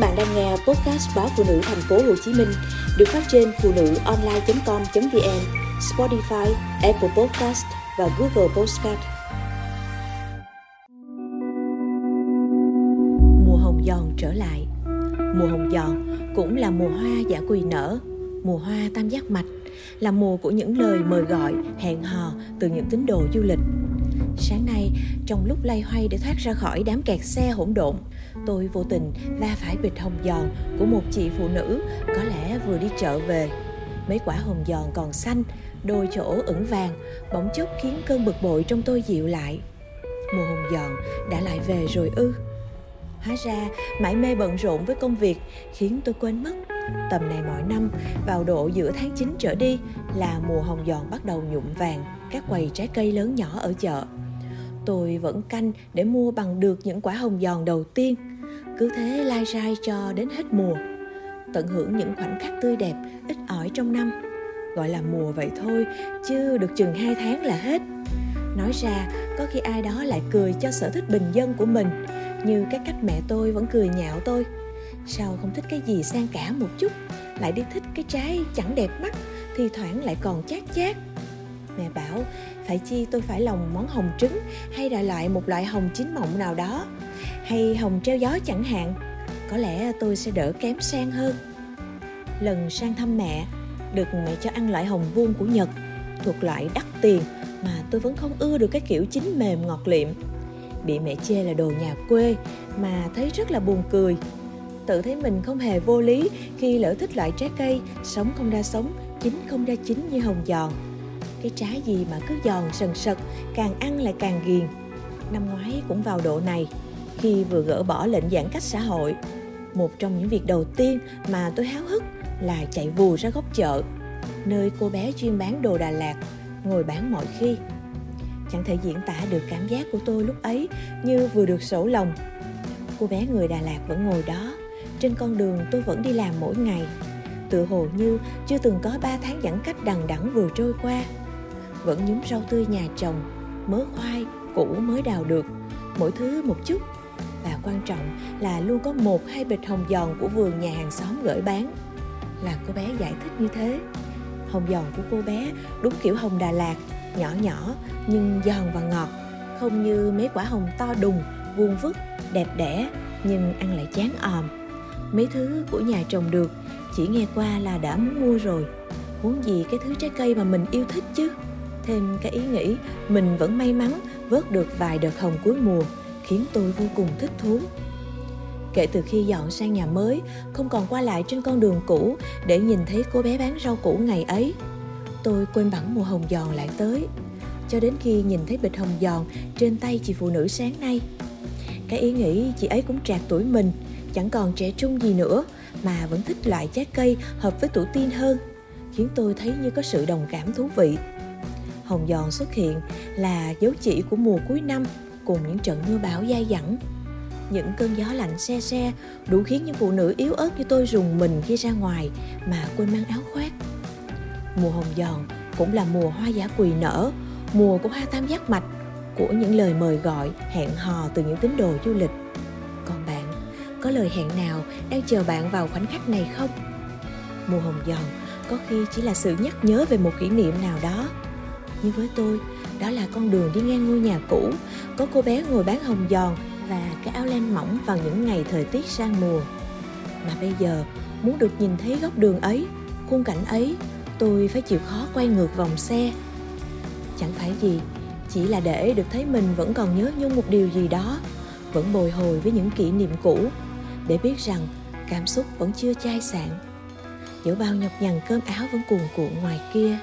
bạn đang nghe podcast báo phụ nữ thành phố Hồ Chí Minh được phát trên phụ nữ online.com.vn, Spotify, Apple Podcast và Google Podcast. Mùa hồng giòn trở lại. Mùa hồng giòn cũng là mùa hoa giả quỳ nở, mùa hoa tam giác mạch, là mùa của những lời mời gọi, hẹn hò từ những tín đồ du lịch. Sáng nay, trong lúc lay hoay để thoát ra khỏi đám kẹt xe hỗn độn, tôi vô tình va phải bịch hồng giòn của một chị phụ nữ có lẽ vừa đi chợ về. Mấy quả hồng giòn còn xanh, đôi chỗ ửng vàng, bỗng chốc khiến cơn bực bội trong tôi dịu lại. Mùa hồng giòn đã lại về rồi ư. Hóa ra, mãi mê bận rộn với công việc khiến tôi quên mất. Tầm này mỗi năm, vào độ giữa tháng 9 trở đi là mùa hồng giòn bắt đầu nhuộm vàng các quầy trái cây lớn nhỏ ở chợ. Tôi vẫn canh để mua bằng được những quả hồng giòn đầu tiên. Cứ thế lai rai cho đến hết mùa. Tận hưởng những khoảnh khắc tươi đẹp, ít ỏi trong năm. Gọi là mùa vậy thôi, chứ được chừng hai tháng là hết. Nói ra, có khi ai đó lại cười cho sở thích bình dân của mình, như cái cách mẹ tôi vẫn cười nhạo tôi. Sao không thích cái gì sang cả một chút, lại đi thích cái trái chẳng đẹp mắt, thì thoảng lại còn chát chát mẹ bảo, phải chi tôi phải lòng món hồng trứng hay đại loại một loại hồng chín mọng nào đó? Hay hồng treo gió chẳng hạn, có lẽ tôi sẽ đỡ kém sang hơn. Lần sang thăm mẹ, được mẹ cho ăn loại hồng vuông của nhật, thuộc loại đắt tiền mà tôi vẫn không ưa được cái kiểu chín mềm ngọt liệm. Bị mẹ chê là đồ nhà quê mà thấy rất là buồn cười. Tự thấy mình không hề vô lý khi lỡ thích loại trái cây sống không ra sống, chín không ra chín như hồng giòn cái trái gì mà cứ giòn sần sật, càng ăn lại càng ghiền. Năm ngoái cũng vào độ này, khi vừa gỡ bỏ lệnh giãn cách xã hội, một trong những việc đầu tiên mà tôi háo hức là chạy vù ra góc chợ, nơi cô bé chuyên bán đồ Đà Lạt, ngồi bán mọi khi. Chẳng thể diễn tả được cảm giác của tôi lúc ấy như vừa được sổ lòng. Cô bé người Đà Lạt vẫn ngồi đó, trên con đường tôi vẫn đi làm mỗi ngày. Tự hồ như chưa từng có ba tháng giãn cách đằng đẵng vừa trôi qua vẫn nhúng rau tươi nhà trồng, mớ khoai, củ mới đào được. Mỗi thứ một chút. Và quan trọng là luôn có một hai bịch hồng giòn của vườn nhà hàng xóm gửi bán. Là cô bé giải thích như thế. Hồng giòn của cô bé đúng kiểu hồng đà lạt, nhỏ nhỏ nhưng giòn và ngọt. Không như mấy quả hồng to đùng, vuông vức, đẹp đẽ nhưng ăn lại chán òm mấy thứ của nhà trồng được, chỉ nghe qua là đã muốn mua rồi. Muốn gì cái thứ trái cây mà mình yêu thích chứ? Thêm cái ý nghĩ, mình vẫn may mắn vớt được vài đợt hồng cuối mùa, khiến tôi vô cùng thích thú. Kể từ khi dọn sang nhà mới, không còn qua lại trên con đường cũ để nhìn thấy cô bé bán rau củ ngày ấy. Tôi quên bẵng mùa hồng giòn lại tới, cho đến khi nhìn thấy bịch hồng giòn trên tay chị phụ nữ sáng nay. Cái ý nghĩ chị ấy cũng trạc tuổi mình, chẳng còn trẻ trung gì nữa, mà vẫn thích loại trái cây hợp với tuổi teen hơn, khiến tôi thấy như có sự đồng cảm thú vị hồng giòn xuất hiện là dấu chỉ của mùa cuối năm cùng những trận mưa bão dai dẳng. Những cơn gió lạnh xe xe đủ khiến những phụ nữ yếu ớt như tôi rùng mình khi ra ngoài mà quên mang áo khoác. Mùa hồng giòn cũng là mùa hoa giả quỳ nở, mùa của hoa tam giác mạch, của những lời mời gọi, hẹn hò từ những tín đồ du lịch. Còn bạn, có lời hẹn nào đang chờ bạn vào khoảnh khắc này không? Mùa hồng giòn có khi chỉ là sự nhắc nhớ về một kỷ niệm nào đó như với tôi, đó là con đường đi ngang ngôi nhà cũ, có cô bé ngồi bán hồng giòn và cái áo len mỏng vào những ngày thời tiết sang mùa. Mà bây giờ, muốn được nhìn thấy góc đường ấy, khung cảnh ấy, tôi phải chịu khó quay ngược vòng xe. Chẳng phải gì, chỉ là để được thấy mình vẫn còn nhớ nhung một điều gì đó, vẫn bồi hồi với những kỷ niệm cũ, để biết rằng cảm xúc vẫn chưa chai sạn. Dẫu bao nhọc nhằn cơm áo vẫn cuồn cuộn ngoài kia.